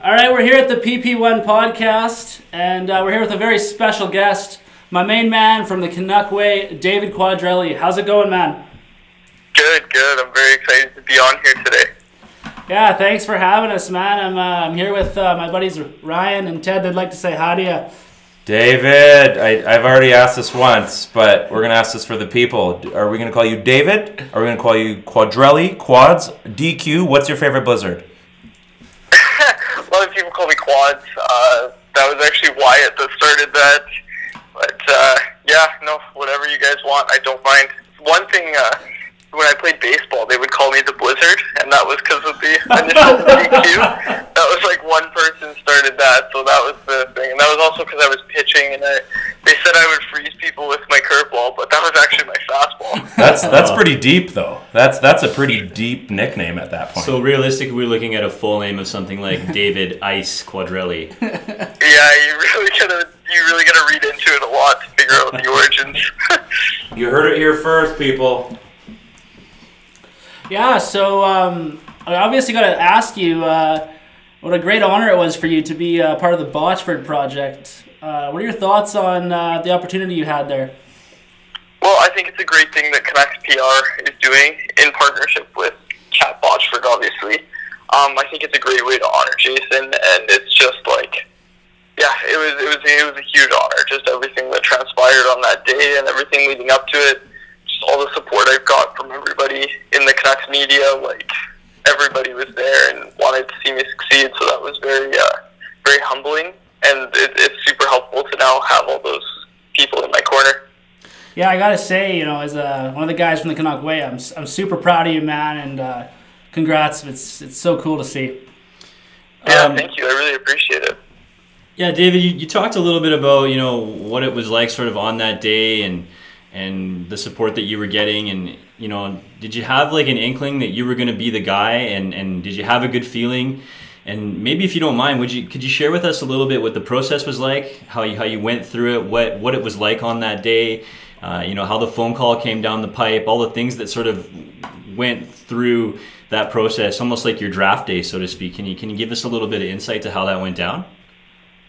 All right, we're here at the PP1 podcast, and uh, we're here with a very special guest, my main man from the Canuck Way, David Quadrelli. How's it going, man? Good, good. I'm very excited to be on here today. Yeah, thanks for having us, man. I'm, uh, I'm here with uh, my buddies Ryan and Ted. They'd like to say hi to you. David, I, I've already asked this once, but we're going to ask this for the people. Are we going to call you David? Are we going to call you Quadrelli, Quads, DQ? What's your favorite Blizzard? a lot of people call me Quads. Uh, that was actually Wyatt that started that. But uh, yeah, no, whatever you guys want, I don't mind. One thing, uh, when I played baseball, they would call me the Blizzard, and that was because of the initial DQ. That was like one person started that, so that was the thing. And that was also because I was pitching, and I, said I would freeze people with my curveball, but that was actually my fastball. That's that's pretty deep though. That's that's a pretty deep nickname at that point. So realistically, we're looking at a full name of something like David Ice Quadrelli. yeah, you really gotta you really gotta read into it a lot to figure out the origins. you heard it here first, people. Yeah, so um, I obviously got to ask you uh, what a great honor it was for you to be uh, part of the Botchford project. Uh, what are your thoughts on uh, the opportunity you had there? Well, I think it's a great thing that Canucks PR is doing in partnership with Cat Botchford, obviously. Um, I think it's a great way to honor Jason, and it's just like, yeah, it was it was it was a huge honor. Just everything that transpired on that day and everything leading up to it just all the support I've got from everybody in the Canucks media. Like everybody was there and wanted to see me succeed, so that was very, uh, very humbling, and it, it's super to now have all those people in my corner. Yeah, I gotta say, you know, as uh, one of the guys from the Canuck Way, I'm, I'm super proud of you, man, and uh, congrats. It's it's so cool to see. Yeah, um, thank you. I really appreciate it. Yeah, David, you, you talked a little bit about you know what it was like sort of on that day and and the support that you were getting and you know did you have like an inkling that you were going to be the guy and and did you have a good feeling and maybe if you don't mind would you could you share with us a little bit what the process was like? How you how you went through it? What what it was like on that day? Uh, you know how the phone call came down the pipe? All the things that sort of went through that process almost like your draft day so to speak. Can you can you give us a little bit of insight to how that went down?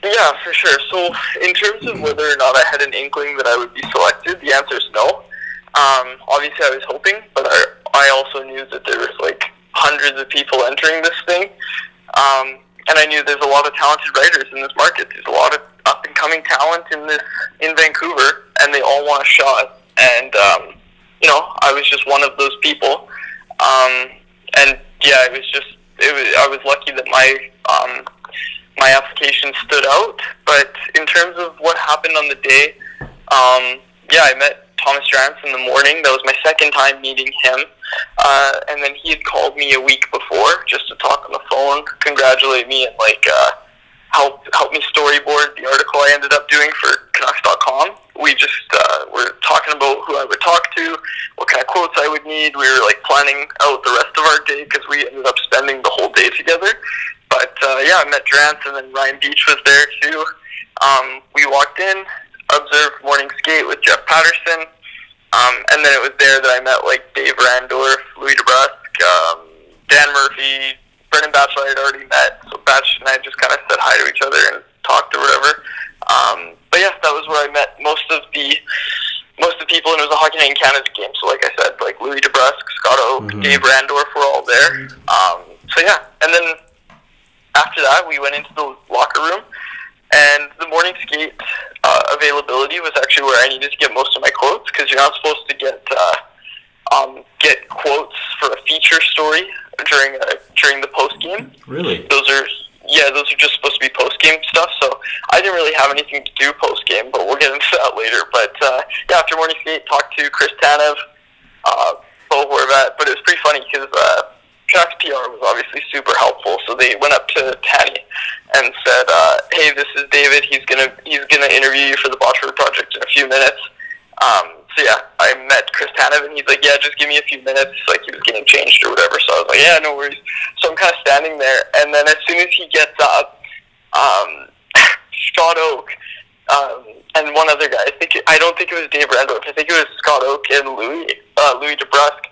Yeah, for sure. So, in terms of whether or not I had an inkling that I would be selected, the answer is no. Um, obviously, I was hoping, but I, I also knew that there was like hundreds of people entering this thing, um, and I knew there's a lot of talented writers in this market. There's a lot of up and coming talent in this in Vancouver, and they all want a shot. And um, you know, I was just one of those people. Um, and yeah, it was just it was, I was lucky that my um, my application stood out. But in terms of what happened on the day, um, yeah, I met Thomas Drance in the morning. That was my second time meeting him. Uh, and then he had called me a week before just to talk on the phone, congratulate me, and like uh, help help me storyboard the article I ended up doing for Canucks.com. We just uh, were talking about who I would talk to, what kind of quotes I would need. We were like planning out the rest of our day because we ended up spending the whole day together. But uh, yeah, I met Drance, and then Ryan Biech was there too. Um, we walked in, observed morning skate with Jeff Paterson, um, and then it was there that I met like Dave Randorf, Louis DeBrusk, um, Dan Murphy, Brendan Batchelor I had already met, so Batch and I just kind of said hi to each other and talked or whatever. Um, but yes, that was where I met most of the most of the people, and it was a Hockey Night in Canada game. So like I said, like Louis DeBrusk, Scott Oake, mm-hmm. Dave Randorf were all there. Um, so yeah, and then after that, we went into the locker room, and the morning skate uh, availability was actually where I needed to get most of my quotes because you're not supposed to get uh, um, get quotes for a feature story during uh, during the post game. Really? Those are yeah, those are just supposed to be post game stuff. So I didn't really have anything to do post game, but we'll get into that later. But uh, yeah, after morning skate, talked to Chris Tanev, uh, Bo Horvat, but it was pretty funny because. Uh, Canucks PR was obviously super helpful, so they went up to Tanny and said, uh, "Hey, this is David. He's gonna he's gonna interview you for the Botchford project in a few minutes." Um, so yeah, I met Chris Tanev, and he's like, "Yeah, just give me a few minutes." Like he was getting changed or whatever. So I was like, "Yeah, no worries." So I'm kind of standing there, and then as soon as he gets up, um, Scott Oake um, and one other guy. I think I don't think it was Dave Randorf. I think it was Scott Oake and Louis uh, Louis DeBrusk.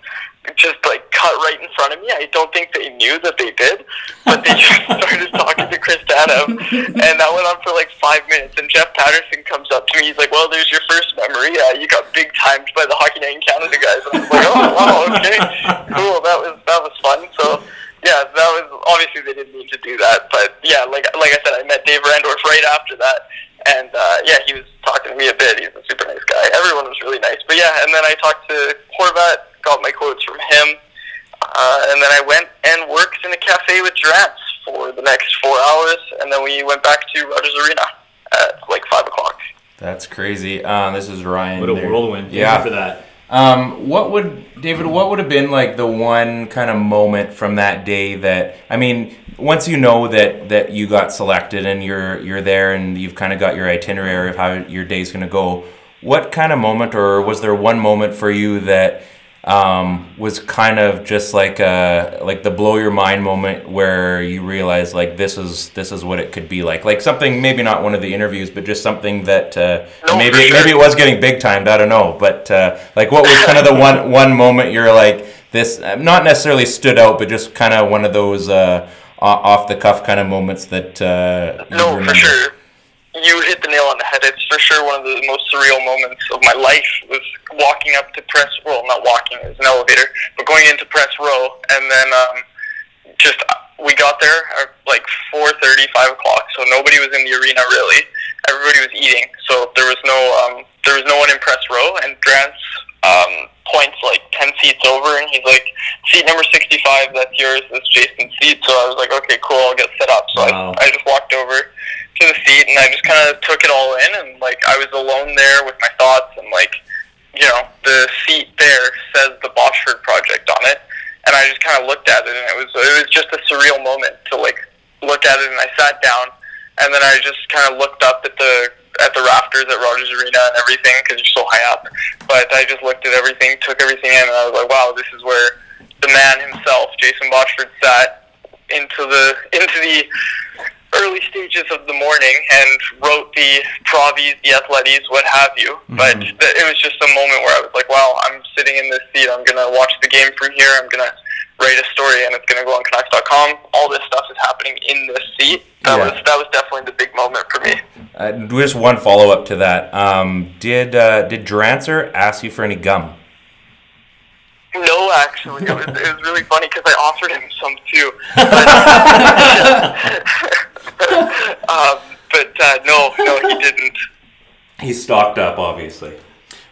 Just like cut right in front of me. I don't think they knew that they did, but they just started talking to Chris Tanev, and that went on for like five minutes. And Jeff Paterson comes up to me. He's like, "Well, there's your first memory. Uh, you got big timed by the Hockey Night in Canada guys." And I was like, "Oh, wow, okay, cool. That was that was fun." So yeah, that was obviously they didn't mean to do that, but yeah, like like I said, I met Dave Randorf right after that, and uh, yeah, he was talking to me a bit. He's a super nice guy. Everyone was really nice, but yeah, and then I talked to Horvat, got my quotes from him, uh, and then I went and worked in a cafe with Drance for the next four hours, and then we went back to Rogers Arena at like five o'clock. That's crazy. Um, this is Ryan. What a there. whirlwind! Thank Yeah. you for that. Um, what would David? What would have been like the one kind of moment from that day that I mean, once you know that that you got selected and you're you're there and you've kind of got your itinerary of how your day's going to go. What kind of moment, or was there one moment for you that um, was kind of just like a like the blow your mind moment where you realize like this is this is what it could be like like something maybe not one of the interviews but just something that uh, No, maybe sure. maybe it was getting big timed I don't know but uh, like what was kind of the one one moment you're like this uh, not necessarily stood out but just kind of one of those uh, off the cuff kind of moments that uh, No, for sure. You hit the nail on the head. It's for sure one of the most surreal moments of my life was walking up to press. Well, not walking; it was an elevator, but going into press row, and then um, just we got there at like four thirty, five o'clock. So nobody was in the arena really. Everybody was eating, so there was no um, there was no one in press row. And Grant's um, points like ten seats over, and he's like, "Seat number sixty-five, that's yours. That's Jason's seat." So I was like, "Okay, cool. I'll get set up." So Wow. I, I just walked over to the seat, and I just kind of took it all in, and like I was alone there with my thoughts, and like you know, the seat there says the Botchford Project on it, and I just kind of looked at it, and it was it was just a surreal moment to like look at it, and I sat down, and then I just kind of looked up at the at the rafters at Rogers Arena and everything because you're so high up. But I just looked at everything, took everything in, and I was like, wow, this is where the man himself, Jason Botchford, sat into the into the early stages of the morning and wrote the Provies, the Athletes, what have you. But th- it was just a moment where I was like, wow, I'm sitting in this seat. I'm going to watch the game from here. I'm going to write a story and it's going to go on Canucks.com. All this stuff is happening in this seat. That Yeah. was that was definitely the big moment for me. Uh, just one follow up to that. Um, did uh, did Drancer ask you for any gum? No, actually, it was, it was really funny because I offered him some too. um, but uh, no, no, he didn't. He's stocked up, obviously.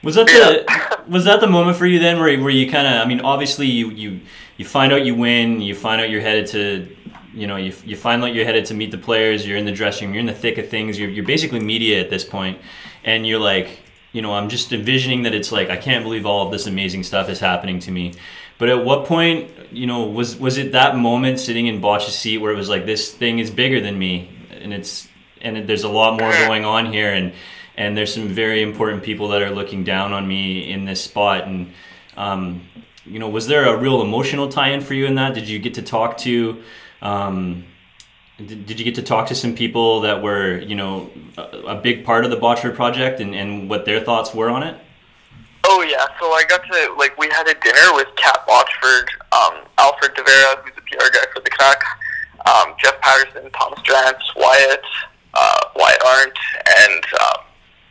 Was that the was that the moment for you then, where where you kind of? I mean, obviously you you you find out you win, you find out you're headed to, you know, you you find out you're headed to meet the players. You're in the dressing room. You're in the thick of things. You're you're basically media at this point, and you're like, you know, I'm just envisioning that it's like I can't believe all of this amazing stuff is happening to me. But at what point, you know, was was it that moment sitting in Botch's seat where it was like this thing is bigger than me, and it's and there's a lot more going on here, and and there's some very important people that are looking down on me in this spot, and um, you know, was there a real emotional tie-in for you in that? Did you get to talk to? Um, did, did you get to talk to some people that were, you know, a, a big part of the Botchford project and, and what their thoughts were on it? Oh yeah, so I got to like we had a dinner with Kat Botchford, um, Alfred De Vera, who's the PR guy for the Canucks, um, Jeff Paterson, Thomas Drance, Wyatt, uh, Wyatt Arndt, and um,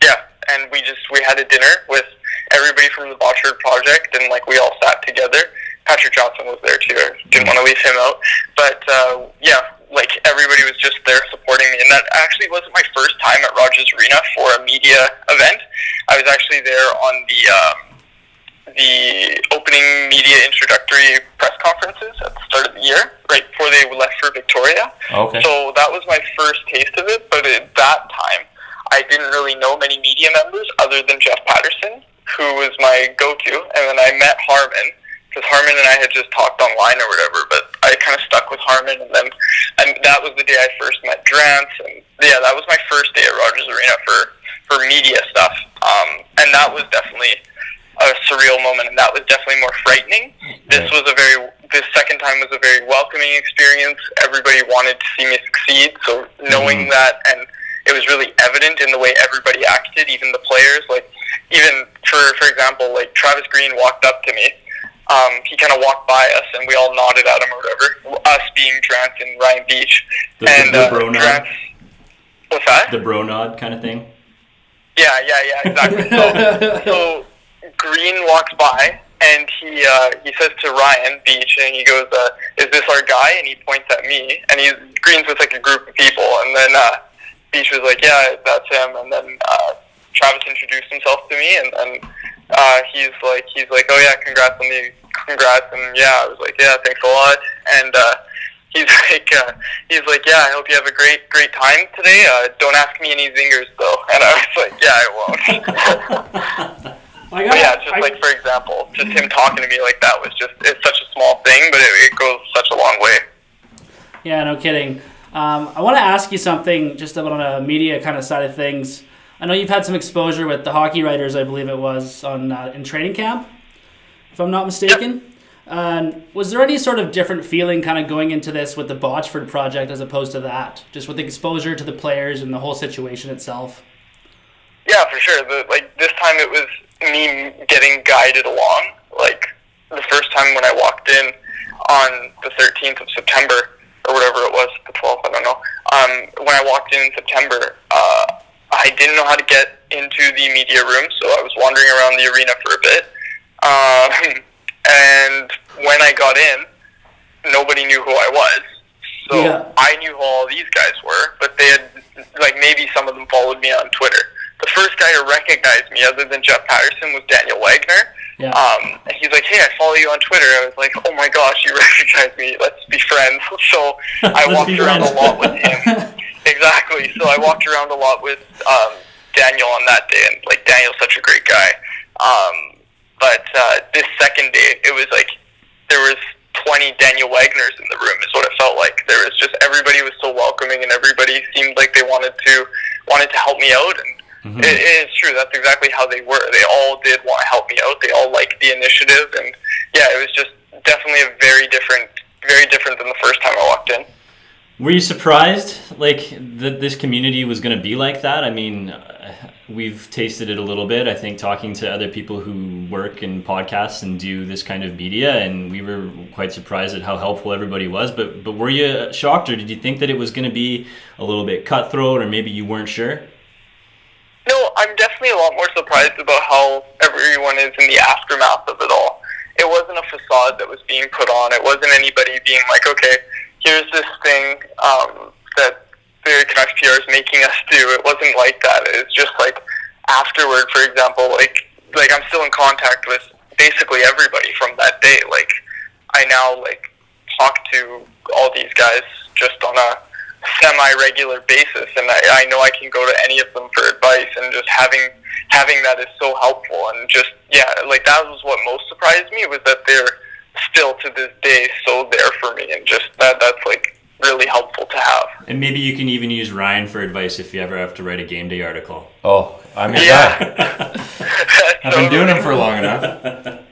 yeah, and we just we had a dinner with everybody from the Botchford project, and like we all sat together. Patrick Johnston was there too. Didn't want to leave him out, but uh, yeah, like everybody was just there supporting me, and that actually wasn't my first time at Rogers Arena for a media event. I was actually there on the um, the opening media introductory press conferences at the start of the year, right before they left for Victoria. Okay. So that was my first taste of it, but at that time, I didn't really know many media members other than Jeff Paterson, who was my go-to, and then I met Harman because Harman and I had just talked online or whatever. But I kind of stuck with Harman, and then and that was the day I first met Drance, and yeah, that was my first day at Rogers Arena for for media stuff, um, and that was definitely a surreal moment, and that was definitely more frightening. This was a very this second time was a very welcoming experience. Everybody wanted to see me succeed, so knowing that and it was really evident in the way everybody acted, even the players. Like even for for example, like Travis Green walked up to me. Um, he kind of walked by us, and we all nodded at him or whatever. Us being Drance and Ryan Biech, The- the- and the uh, bro nod? Drance. What's that? The bro nod kind of thing. Yeah, yeah, yeah, exactly. So, so Green walks by and he uh, he says to Ryan Biech, and he goes, uh, "Is this our guy?" And he points at me, and he's Green's with like a group of people, and then uh, Biech was like, "Yeah, that's him." And then uh, Travis introduced himself to me, and then uh, he's like, he's like, "Oh yeah, congrats on the congrats," and yeah, I was like, "Yeah, thanks a lot," and. Uh, He's like, uh, he's like, yeah. I hope you have a great, great time today. Uh, don't ask me any zingers though. And I was like, yeah, I won't. I But yeah, just like for example, just him talking to me like that was just it's such a small thing, but it, it goes such a long way. Yeah, no kidding. Um, I want to ask you something just about on a media kind of side of things. I know you've had some exposure with the hockey writers, I believe it was, on uh, in training camp, if I'm not mistaken. Um, was there any sort of different feeling kind of going into this with the Botchford project as opposed to that? Just with the exposure to the players and the whole situation itself? Yeah, for sure. The, like this time, it was me getting guided along. Like the first time when I walked in on the 13th of September or whatever it was, the 12th, I don't know. Um, when I walked in in September, uh, I didn't know how to get into the media room, so I was wandering around the arena for a bit. Um, and when I got in, nobody knew who I was. So Yeah. I knew who all these guys were, but they had, like, maybe some of them followed me on Twitter. The first guy to recognize me, other than Jeff Paterson, was Daniel Wagner. Yeah. Um, and he's like, "Hey, I follow you on Twitter." I was like, "Oh my gosh, you recognize me? Let's be friends." So I walked around a lot with him. Exactly. So I walked around a lot with um, Daniel on that day, and like Daniel's such a great guy. Um, but uh, this second day, it was like there was 20 Daniel Wagners in the room. Is what it felt like. There was just everybody was so welcoming, and everybody seemed like they wanted to wanted to help me out. And it, it is true. That's exactly how they were. They all did want to help me out. They all liked the initiative, and yeah, it was just definitely a very different, very different than the first time I walked in. Were you surprised, like that this community was going to be like that? I mean, we've tasted it a little bit. I think talking to other people who work in podcasts and do this kind of media, and we were quite surprised at how helpful everybody was. But but were you shocked, or did you think that it was going to be a little bit cutthroat, or maybe you weren't sure? No, I'm definitely a lot more surprised about how everyone is in the aftermath of it all. It wasn't a facade that was being put on. It wasn't anybody being like, okay, here's this thing um, that the Canucks PR is making us do. It wasn't like that. It's just like afterward, for example, like like I'm still in contact with basically everybody from that day. Like I now like talk to all these guys just on a semi-regular basis, and I, I know I can go to any of them for advice. And just having having that is so helpful. And just yeah, like that was what most surprised me was that they're still to this day so there for me, and just that that's like really helpful to have. And maybe you can even use Ryan for advice if you ever have to write a game day article. Oh, I'm your guy. Yeah, I've been doing them for long enough.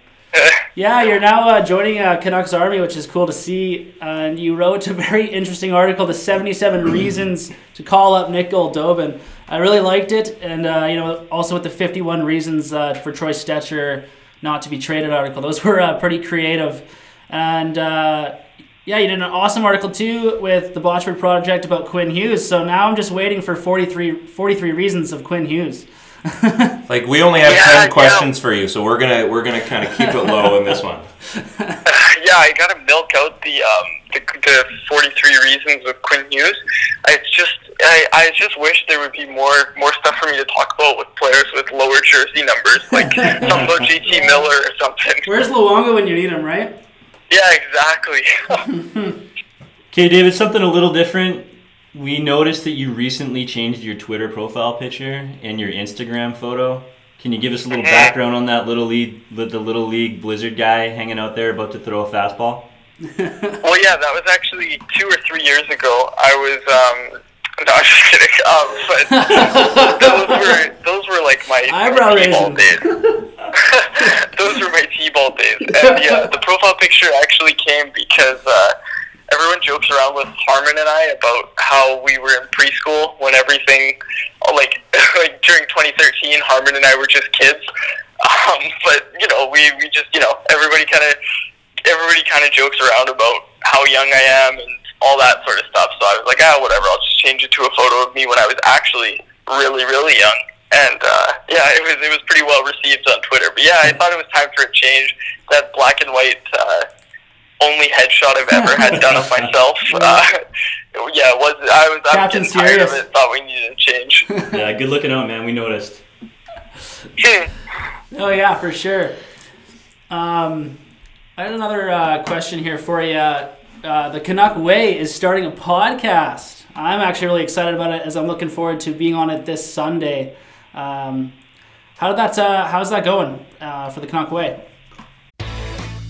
Yeah, you're now uh, joining uh, Canucks Army, which is cool to see. Uh, and you wrote a very interesting article, "The 77 Reasons to Call Up Nick Goldobin." I really liked it, and uh, you know, also with the 51 reasons uh, for Troy Stecher not to be traded article. Those were uh, pretty creative, and uh, yeah, you did an awesome article too with the Botchford Project about Quinn Hughes. So now I'm just waiting for 43, 43 reasons of Quinn Hughes. Like we only have Yeah, ten yeah. questions for you, so we're gonna we're gonna kind of keep it low in this one. yeah, I gotta milk out the um the, the 43 reasons of Quinn Hughes. It's just I, I just wish there would be more more stuff for me to talk about with players with lower jersey numbers, like something about JT Miller or something. Where's Luongo when you need him, right? Yeah, exactly. Okay, David, something a little different. We noticed that you recently changed your Twitter profile picture and your Instagram photo. Can you give us a little background on that little league, the little league Blizzard guy hanging out there about to throw a fastball? well, yeah, that was actually two or three years ago. I was, um, no, I'm just kidding. Um, but those were those were like my Eyebrow T-ball days. those were my T-ball days, and the uh, the profile picture actually came because uh, everyone jokes around with Harman and I about how we were in preschool when everything, like like during 2013, Harman and I were just kids. Um, but you know, we we just you know everybody kind of everybody kind of jokes around about how young I am and all that sort of stuff. So I was like, ah, whatever. I'll just change it to a photo of me when I was actually really, really young. And uh, yeah, it was it was pretty well received on Twitter. But yeah, I thought it was time for a change. That black and white uh, only headshot I've ever had done of myself. Uh, yeah, it was I was I was Captain getting tired of it. Thought we needed a change. Yeah, good looking out, man. We noticed. Oh yeah, for sure. Um, I had another uh, question here for you. Uh, the Canuck Way is starting a podcast. I'm actually really excited about it as I'm looking forward to being on it this Sunday. Um, how did that? Uh, how's that going uh, for the Canuck Way?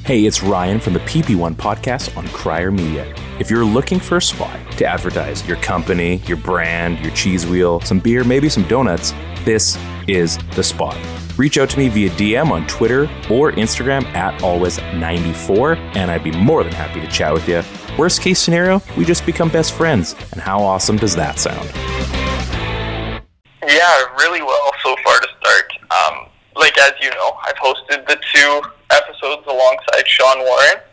Hey, it's Ryan from the PP1 podcast on Crier Media. If you're looking for a spot to advertise your company, your brand, your cheese wheel, some beer, maybe some donuts, this is the spot. Reach out to me via DM on Twitter or Instagram at always94, and I'd be more than happy to chat with you. Worst case scenario, we just become best friends. And how awesome does that sound? Yeah, really well so far to start. Um, like as you know, I've hosted the two episodes alongside Sean Warren,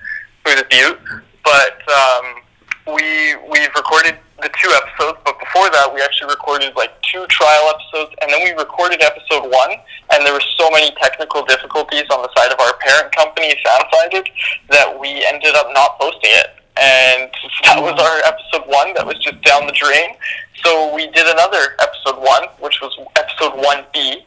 who's a beaut. But um, we we've recorded the two episodes, but before that, we actually recorded like two trial episodes, and then we recorded episode one. And there were so many technical difficulties on the side of our parent company, Fansided, that we ended up not posting it. And that was our episode one. That was just down the drain. So we did another episode one, which was episode one B,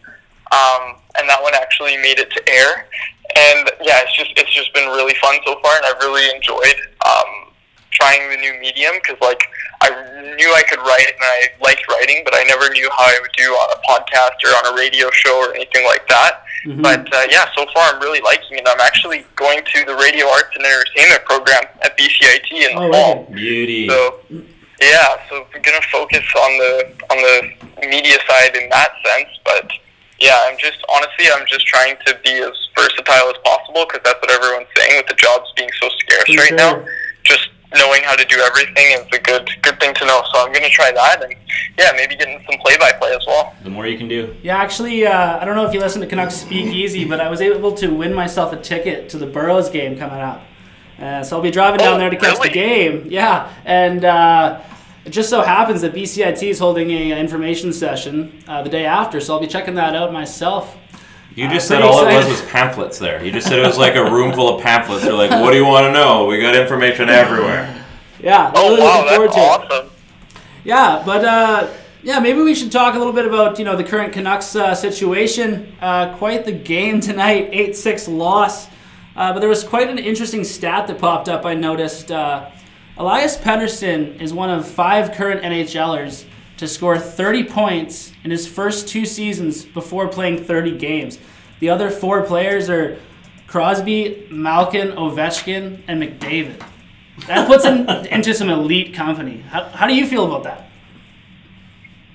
um, and that one actually made it to air. And yeah, it's just it's just been really fun so far, and I've really enjoyed um, trying the new medium because like I knew I could write and I liked writing, but I never knew how I would do on a podcast or on a radio show or anything like that. But uh, yeah, so far I'm really liking it. I'm actually going to the Radio Arts and Entertainment program at BCIT in the Oh, fall. wicked. Beauty. So yeah, so we're gonna focus on the on the media side in that sense, but yeah, I'm just honestly I'm just trying to be as versatile as possible because that's what everyone's saying with the jobs being so scarce For right sure. now. Just knowing how to do everything is a good good thing to know. So I'm gonna try that and yeah, maybe getting some play by play as well. the more you can do. Yeah, actually, uh, I don't know if you listen to Canucks Speak Easy, but I was able to win myself a ticket to the Burrows game coming up. Uh, so I'll be driving down Oh, there to catch really? the game. Yeah, and uh, it just so happens that BCIT is holding a information session uh, the day after, so I'll be checking that out myself. You just said pretty all it was was pamphlets there. You just said it was like a room full of pamphlets. You're like, what do you want to know? We got information everywhere. Yeah, Oh really wow, looking forward that's to it. awesome. Yeah, but uh, yeah, maybe we should talk a little bit about you know the current Canucks uh, situation. Uh, quite the game tonight, eight six loss. Uh, but there was quite an interesting stat that popped up. I noticed uh, Elias Pettersson is one of five current NHLers to score 30 points in his first two seasons before playing 30 games. The other four players are Crosby, Malkin, Ovechkin, and McDavid. That puts him into some elite company. How, how do you feel about that?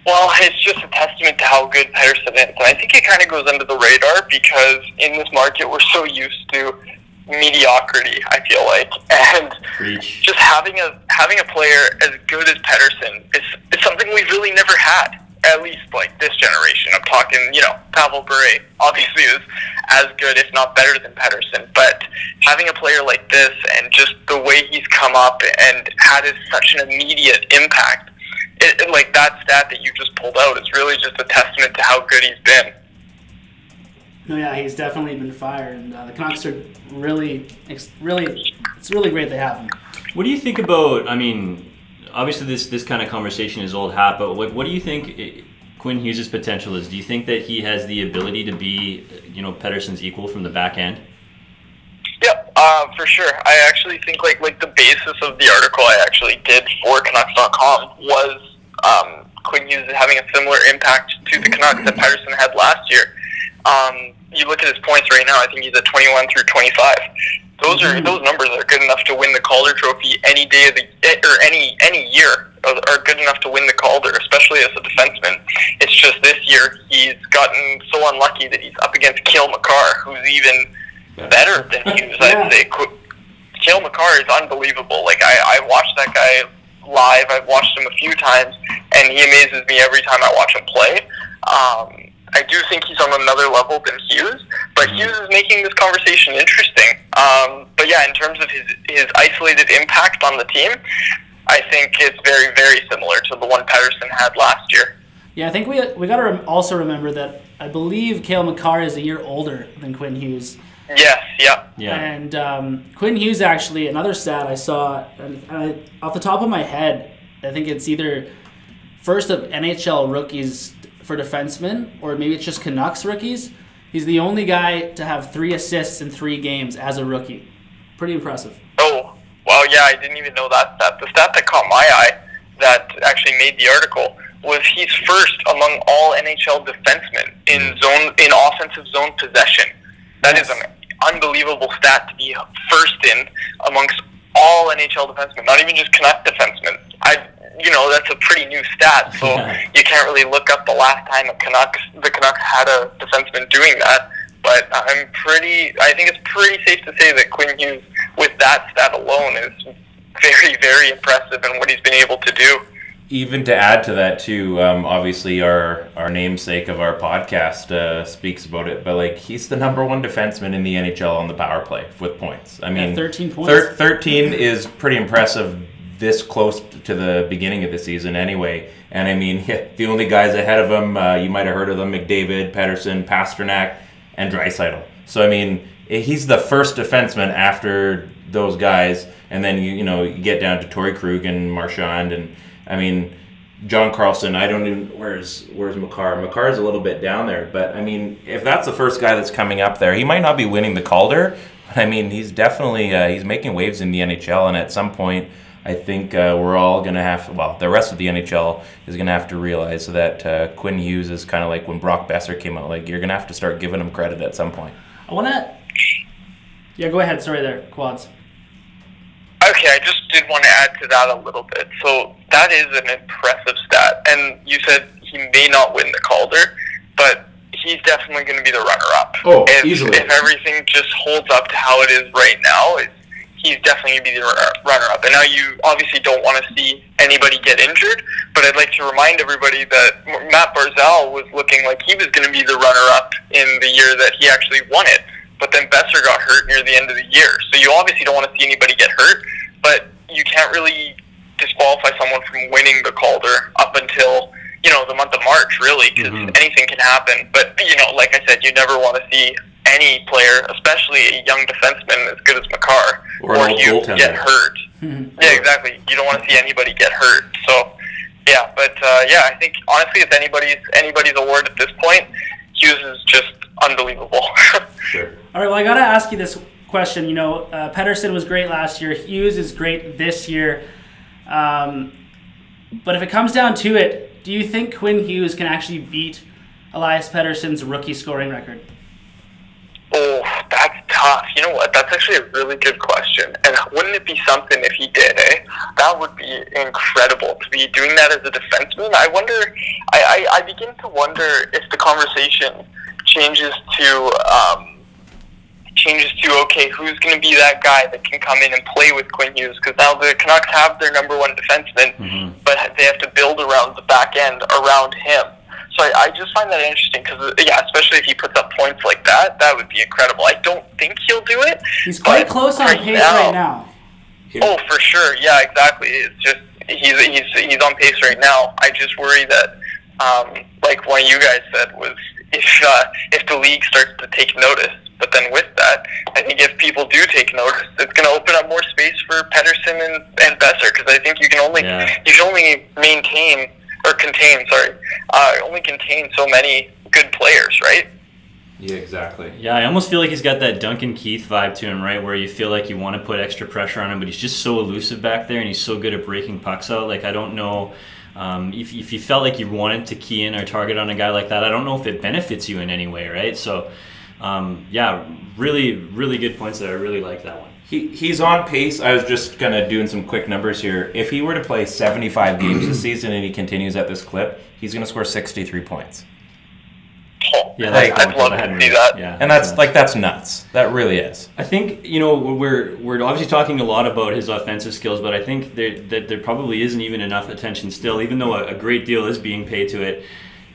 Well, it's just a testament to how good Pettersson is. And I think it kind of goes under the radar because in this market, we're so used to mediocrity, I feel like. And Preach. just having a having a player as good as Pettersson is, is something we've really never had. At least like this generation. I'm talking, you know, Pavel Bure obviously is as good, if not better than Pettersson. But having a player like this and just the way he's come up and had his, such an immediate impact, it, it- like that stat that you just pulled out is really just a testament to how good he's been. No, yeah, he's definitely been fired, and uh, the Canucks are really, really, it's really great they have him. What do you think about? I mean, obviously this this kind of conversation is old hat, but like, what do you think eh, Quinn Hughes' potential is? Do you think that he has the ability to be, you know, Pettersson's equal from the back end? Yep, uh, for sure. I actually think like like the basis of the article I actually did for Canucks.com was um, Quinn Hughes having a similar impact to the Canucks that Pettersson had last year. Um, you look at his points right now. I think he's at 21 through 25, Those are those numbers are good enough to win the Calder Trophy any day of the or any any year are, are good enough to win the Calder, especially as a defenseman. It's just this year he's gotten so unlucky that he's up against Cale Makar, who's even better than Hughes. Yeah. I'd say. Qu- Cale Makar is unbelievable. Like I, I watched that guy live. I've watched him a few times, and he amazes me every time I watch him play. Um, I do think he's on another level than Hughes, but Hughes is making this conversation interesting. Um, but yeah, in terms of his his isolated impact on the team, I think it's very very similar to the one Pettersson had last year. Yeah, I think we we got to rem- also remember that I believe Cale Makar is a year older than Quinn Hughes. Yes, yeah. Yeah. And um, Quinn Hughes actually another stat I saw and I, off the top of my head, I think it's either first of NHL rookies for defensemen or maybe it's just Canucks rookies. He's the only guy to have three assists in three games as a rookie. Pretty impressive. Oh, well, yeah, I didn't even know that stat. The stat that caught my eye that actually made the article was he's first among all NHL defensemen in hmm. zone in offensive zone possession. That is an unbelievable stat to be first in amongst all NHL defensemen, not even just Canuck defensemen. I, you know, that's a pretty new stat, so you can't really look up the last time a Canucks the Canucks had a defenseman doing that. But I'm pretty. I think it's pretty safe to say that Quinn Hughes, with that stat alone, is very, very impressive in what he's been able to do. Even to add to that too, um, obviously our our namesake of our podcast uh, speaks about it, but like he's the number one defenseman in the NHL on the power play with points. I mean, 13 points. thir- Thirteen is pretty impressive. This close to the beginning of the season, anyway. And I mean, the only guys ahead of him, uh, you might have heard of them: McDavid, Pettersson, Pastrnak, and Draisaitl. So I mean, he's the first defenseman after those guys, and then you you know you get down to Torey Krug and Marchand, and I mean John Carlson. I don't even where's where's Makar. Makar's a little bit down there, but I mean if that's the first guy that's coming up there, he might not be winning the Calder, I mean he's definitely uh, he's making waves in the NHL, and at some point. I think uh, we're all gonna have. to, Well, the rest of the NHL is gonna have to realize that uh, Quinn Hughes is kind of like when Brock Boeser came out. Like you're gonna have to start giving him credit at some point. I want to. Yeah, go ahead. Sorry there, quads. Okay, I just did want to add to that a little bit. So that is an impressive stat, and you said he may not win the Calder, but he's definitely going to be the runner-up. Oh, if, easily. If everything just holds up to how it is right now, it's, he's definitely going to be the runner- runner-up. And now you obviously don't want to see anybody get injured, but I'd like to remind everybody that Matt Barzal was looking like he was going to be the runner-up in the year that he actually won it. But then Boeser got hurt near the end of the year. So you obviously don't want to see anybody get hurt, but you can't really disqualify someone from winning the Calder up until you know the month of March, really, because mm-hmm. anything can happen. But you know, like I said, you never want to see any player, especially a young defenseman as good as Makar, Or an old you goaltender. get hurt. yeah, exactly. You don't want to see anybody get hurt. So, yeah, but uh, yeah, I think honestly, it's anybody's anybody's award at this point. Hughes is just unbelievable. Sure. All right, well, I got to ask you this question. You know, uh, Pettersson was great last year. Hughes is great this year. Um, but if it comes down to it, do you think Quinn Hughes can actually beat Elias Pettersson's rookie scoring record? Oh, that's tough. You know what? That's actually a really good question. And wouldn't it be something if he did, eh? That would be incredible to be doing that as a defenseman. I wonder, I, I, I begin to wonder if the conversation changes to, um, changes to, okay, who's going to be that guy that can come in and play with Quinn Hughes? Because now the Canucks have their number one defenseman, but they have to build around the back end around him. So I, I just find that interesting because, yeah, especially if he puts up points like that, that would be incredible. I don't think he'll do it. He's quite close on right pace right now. Oh, for sure. Yeah, exactly. It's just he's he's he's on pace right now. I just worry that, um, like one of you guys said, was if uh, if the league starts to take notice. But then with that, I think if people do take notice, it's going to open up more space for Pettersson and, and Boeser because I think you can only Yeah. you can only maintain or contain, sorry, uh, only contain so many good players, right? Yeah, exactly. Yeah, I almost feel like he's got that Duncan Keith vibe to him, right? Where you feel like you want to put extra pressure on him, but he's just so elusive back there and he's so good at breaking pucks out. Like, I don't know um, if, if you felt like you wanted to key in or target on a guy like that. I don't know if it benefits you in any way, right? So, Um, yeah, really, really good points there. I really like that one. He, he's on pace. I was just kind of doing some quick numbers here. If he were to play 75 games this season and he continues at this clip, he's going to score 63 points. Oh, Yeah, Like, that's I'd love to see that. Yeah, And that's yeah. like that's nuts. That really is. I think you know we're we're obviously talking a lot about his offensive skills, but I think there, that there probably isn't even enough attention still, even though a, a great deal is being paid to it.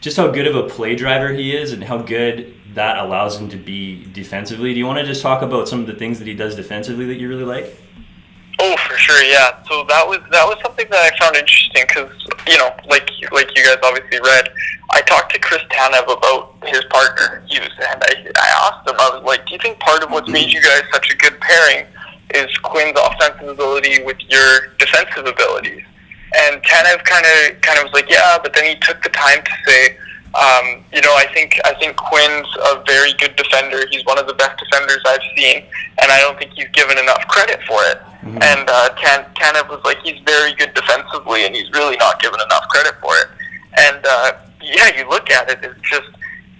Just how good of a play driver he is, and how good that allows him to be defensively. Do you want to just talk about some of the things that he does defensively that you really like? Oh, for sure, yeah. So that was that was something that I found interesting because you know, like like you guys obviously read, I talked to Chris Tanev about his partner Hughes, and I, I asked him, I was like, do you think part of what's made you guys such a good pairing is Quinn's offensive ability with your defensive abilities? And Tanev kind of kind of was like, yeah, but then he took the time to say. Um, you know, I think I think Quinn's a very good defender. He's one of the best defenders I've seen, and I don't think he's given enough credit for it. And uh, Tan- Tanev was like, he's very good defensively, and he's really not given enough credit for it. And uh, yeah, you look at it, it's just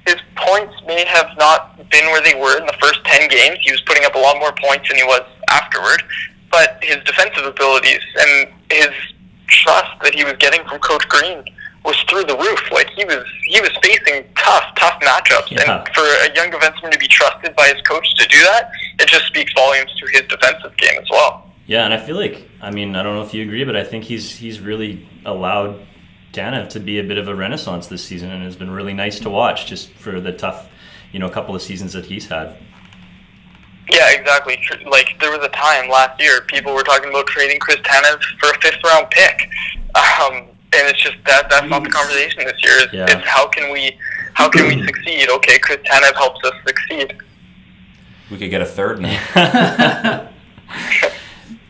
his points may have not been where they were in the first ten games. He was putting up a lot more points than he was afterward, but his defensive abilities and his trust that he was getting from Coach Green was through the roof. Like he was he was facing tough, tough matchups, Yeah. and for a young defenseman to be trusted by his coach to do that, it just speaks volumes to his defensive game as well. Yeah, and I feel like I mean I don't know if you agree, but I think he's he's really allowed Tanev to be a bit of a renaissance this season, and it's been really nice to watch just for the tough, you know, couple of seasons that he's had. Yeah, exactly. Like there was a time last year people were talking about trading Chris Tanev for a fifth round pick, um, and it's just that that's not the conversation this year. It's, Yeah. it's how can we how can we succeed? Okay, Chris Tanev helps us succeed. We could get a third now.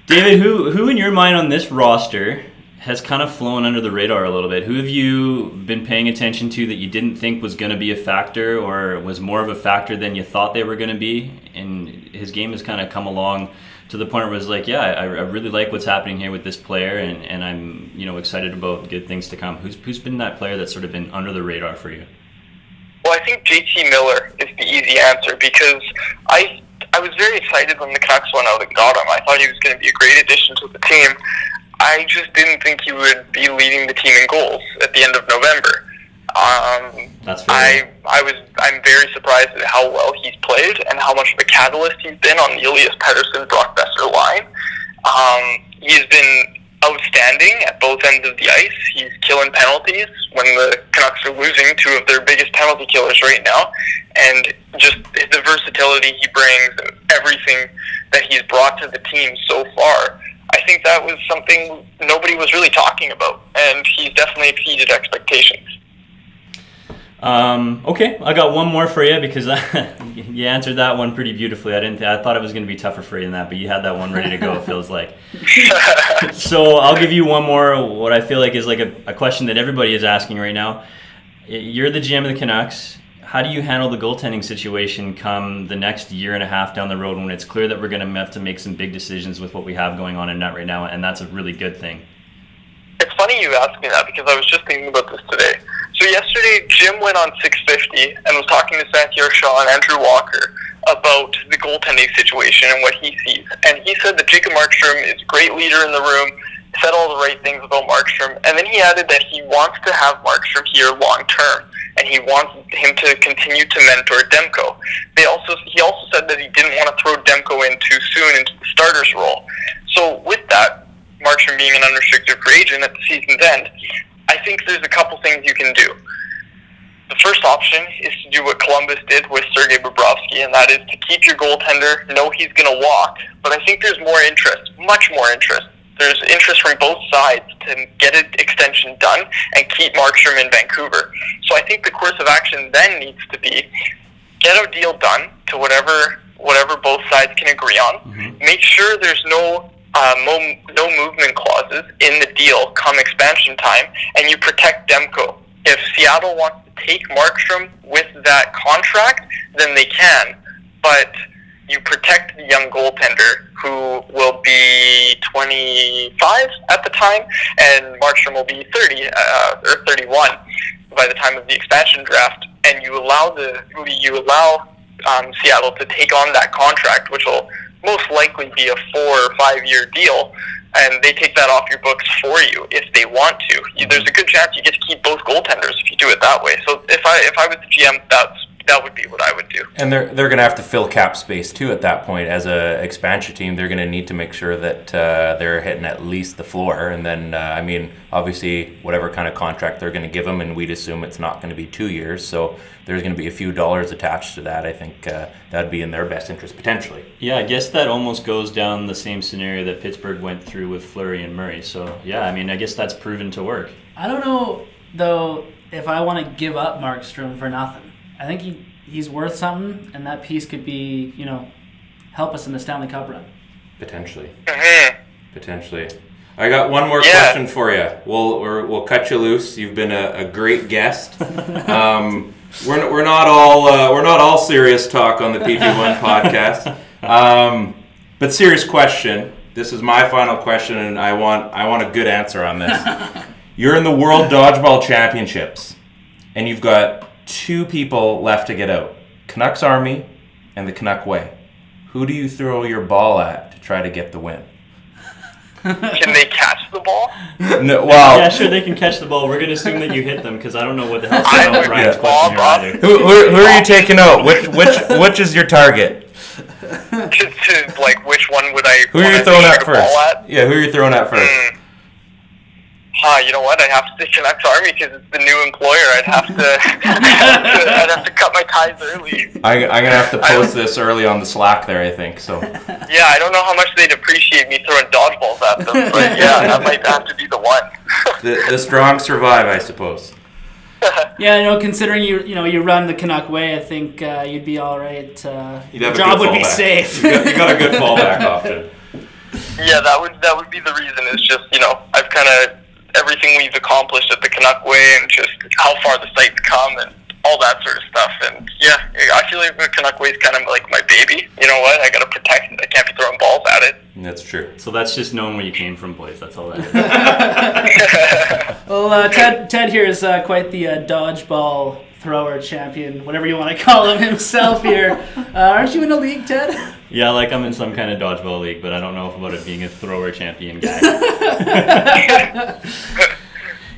David, who who in your mind on this roster has kind of flown under the radar a little bit? Who have you been paying attention to that you didn't think was going to be a factor, or was more of a factor than you thought they were going to be? And his game has kind of come along to the point where it was like, yeah, I, I really like what's happening here with this player, and, and I'm you know excited about good things to come. Who's who's been that player that's sort of been under the radar for you? Well, I think JT Miller is the easy answer because I I was very excited when the Canucks went out and got him. I thought he was going to be a great addition to the team. I just didn't think he would be leading the team in goals at the end of November. Um, That's. I I was I'm very surprised at how well he's played and how much of a catalyst he's been on the Elias Pettersson Brock Boeser line. Um, he's been outstanding at both ends of the ice. He's killing penalties when the Canucks are losing two of their biggest penalty killers right now, and just the versatility he brings and everything that he's brought to the team so far. I think that was something nobody was really talking about, and he's definitely exceeded expectations. Um, okay, I got one more for you because you answered that one pretty beautifully. I didn't. I thought it was going to be tougher for you than that, but you had that one ready to go. It feels like. so I'll give you one more. What I feel like is like a, a question that everybody is asking right now. You're the GM of the Canucks. How do you handle the goaltending situation come the next year and a half down the road when it's clear that we're going to have to make some big decisions with what we have going on in net right now, and that's a really good thing. It's funny you asked me that because I was just thinking about this today. Yesterday, Jim went on 650 and was talking to Satiar Shah and Andrew Walker about the goaltending situation and what he sees. And he said that Jacob Markstrom is a great leader in the room, said all the right things about Markstrom, and then he added that he wants to have Markstrom here long term, and he wants him to continue to mentor Demko. They also he also said that he didn't want to throw Demko in too soon into the starter's role. So with that, Markstrom being an unrestricted free agent at the season's end, I think there's a couple things you can do. The first option is to do what Columbus did with Sergei Bobrovsky, and that is to keep your goaltender, know he's going to walk. But I think there's more interest, much more interest. There's interest from both sides to get an extension done and keep Markstrom in Vancouver. So I think the course of action then needs to be get a deal done to whatever whatever both sides can agree on. Make sure there's no uh, mo- no movement clauses in the deal come expansion time, and you protect Demko. Seattle wants to take Markstrom with that contract, then they can, but you protect the young goaltender who will be 25 at the time, and Markstrom will be 30 uh, or 31 by the time of the expansion draft, and you allow the you allow um, Seattle to take on that contract, which will most likely be a four or five year deal, and they take that off your books for you if they want to. There's a good chance you get to keep both goaltenders if you do it that way. So if I if I was the GM, that's that would be what I would do. And they're they're going to have to fill cap space too at that point. As a expansion team, they're going to need to make sure that uh, they're hitting at least the floor. And then, uh, I mean, obviously, whatever kind of contract they're going to give them, and we'd assume it's not going to be two years. So there's going to be a few dollars attached to that. I think uh, that'd be in their best interest potentially. Yeah, I guess that almost goes down the same scenario that Pittsburgh went through with Fleury and Murray. So yeah, I mean, I guess that's proven to work. I don't know though if I want to give up Markstrom for nothing. I think he he's worth something, and that piece could be you know help us in the Stanley Cup run. Potentially. Mhm. Potentially. I got one more Yeah. question for you. We'll we're, we'll cut you loose. You've been a, a great guest. Um, we're, we're not all uh, we're not all serious talk on the PP1 podcast. Um, but serious question. This is my final question, and I want I want a good answer on this. You're in the World Dodgeball Championships, and you've got two people left to get out: Canucks Army and the Canuck Way. Who do you throw your ball at to try to get the win? Can they catch the ball? No, well, Yeah, sure, they can catch the ball. We're gonna assume that you hit them because I don't know what the hell's I going on with would Ryan's question here either. who, who, who are you taking out? Which which which is your target? to, to like which one would I? Who are you throwing at first? at? Yeah, who are you throwing at first? Hmm. Huh, you know what? I have to say Canucks Army because it's the new employer. I'd have to, I'd have to, I'd have to cut my ties early. I, I'm gonna have to post this early on the Slack there. I think so. Yeah, I don't know how much they'd appreciate me throwing dodgeballs at them, but yeah, that might have to be the one. The, the strong survive, I suppose. Yeah, you know, considering you you know you run the Canuck way, I think uh, you'd be all right. Uh, You'd your have a job good would be safe. You got, you got a good fallback option. yeah, that would that would be the reason. Is just you know I've kind of everything we've accomplished at the Canuck way and just how far the site's come and all that sort of stuff. And yeah, I feel like the Canuck way is kind of like my baby. You know what? I got to protect it. I can't be throwing balls at it. That's true. So that's just knowing where you came from, boys. That's all that is. well, uh, Ted Ted here is uh, quite the uh, dodgeball thrower champion, whatever you want to call him himself here. Uh, aren't you in a league, Ted? yeah, like I'm in some kind of dodgeball league, but I don't know about it being a thrower champion guy.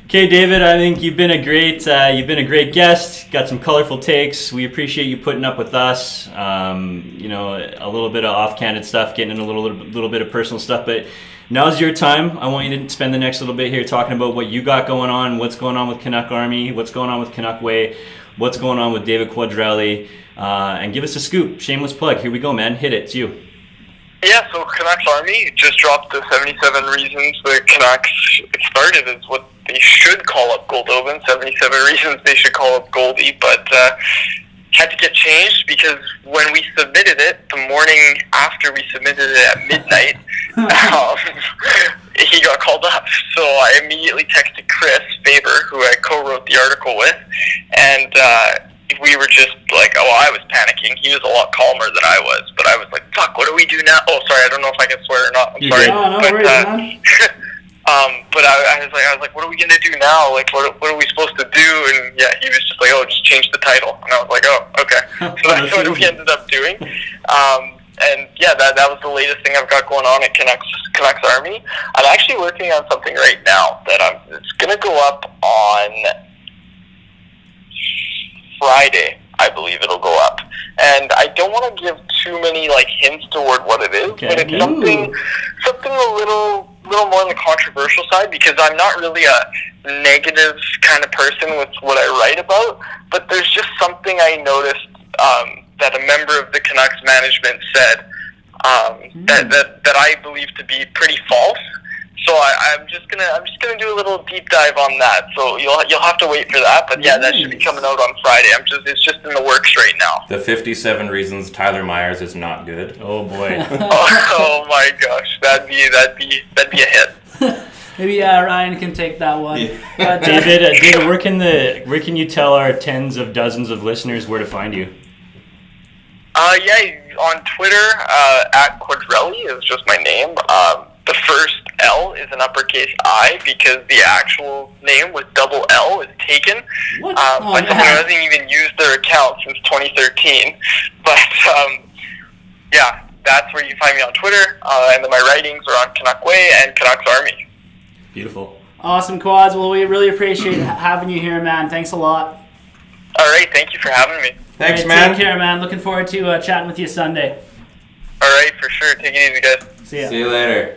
Okay, David, I think you've been a great uh, you've been a great guest. Got some colorful takes. We appreciate you putting up with us. Um, you know, a little bit of off-candid stuff, getting in a little little bit of personal stuff. But now's your time. I want you to spend the next little bit here talking about what you got going on, what's going on with Canuck Army, what's going on with Canuck Way, what's going on with David Quadrelli, uh, and give us a scoop. Shameless plug. Here we go, man. Hit it. It's you. Yeah, so Canucks Army just dropped the 77 reasons the Canucks started is what they should call up Goldobin. 77 reasons they should call up Goldie, but uh, had to get changed because when we submitted it, the morning after we submitted it at midnight, um, he got called up. So I immediately texted Chris Faber, who I co-wrote the article with, and uh, we were just like, oh, I was panicking. He was a lot calmer than I was, but I was like, fuck, what do we do now? Oh, sorry, I don't know if I can swear or not. I'm You're sorry. good. Oh, no but, worries, uh, man. um, but I, I was like, I was like, what are we gonna do now? Like, what, what are we supposed to do? And yeah, he was just like, oh, just change the title. And I was like, oh, okay. So that's what we ended up doing. Um, and yeah, that that was the latest thing I've got going on at Canucks Canucks Army. I'm actually working on something right now that I'm. It's gonna go up on Friday. I believe it'll go up, and I don't want to give too many like hints toward what it is, Okay. but it's something something a little little more on the controversial side because I'm not really a negative kind of person with what I write about, but there's just something I noticed um, that a member of the Canucks management said um, that, that that I believe to be pretty false. So I, I'm just gonna I'm just gonna do a little deep dive on that. So you'll you'll have to wait for that. But yeah, that should be coming out on Friday. I'm just it's just in the works right now. The 57 reasons Tyler Myers is not good. Oh boy. oh, oh my gosh, that'd be that'd be that'd be a hit. Maybe uh, Ryan can take that one. But, uh, David, uh, David, where can the where can you tell our tens of dozens of listeners where to find you? Uh, yeah, on Twitter uh, at Quadrelli is just my name. Um, the first L is an uppercase I because the actual name with double L is taken What? um, Oh, by someone who hasn't even used their account since 2013. But um, yeah, that's where you find me on Twitter, uh, and then my writings are on Canuck Way and Canucks Army. Beautiful. Awesome quads. Well, we really appreciate having you here, man. Thanks a lot. All right, thank you for having me. Thanks, Hey, man. Take care, man. Looking forward to uh, chatting with you Sunday. All right, for sure. Take it easy, guys. See ya. See you later.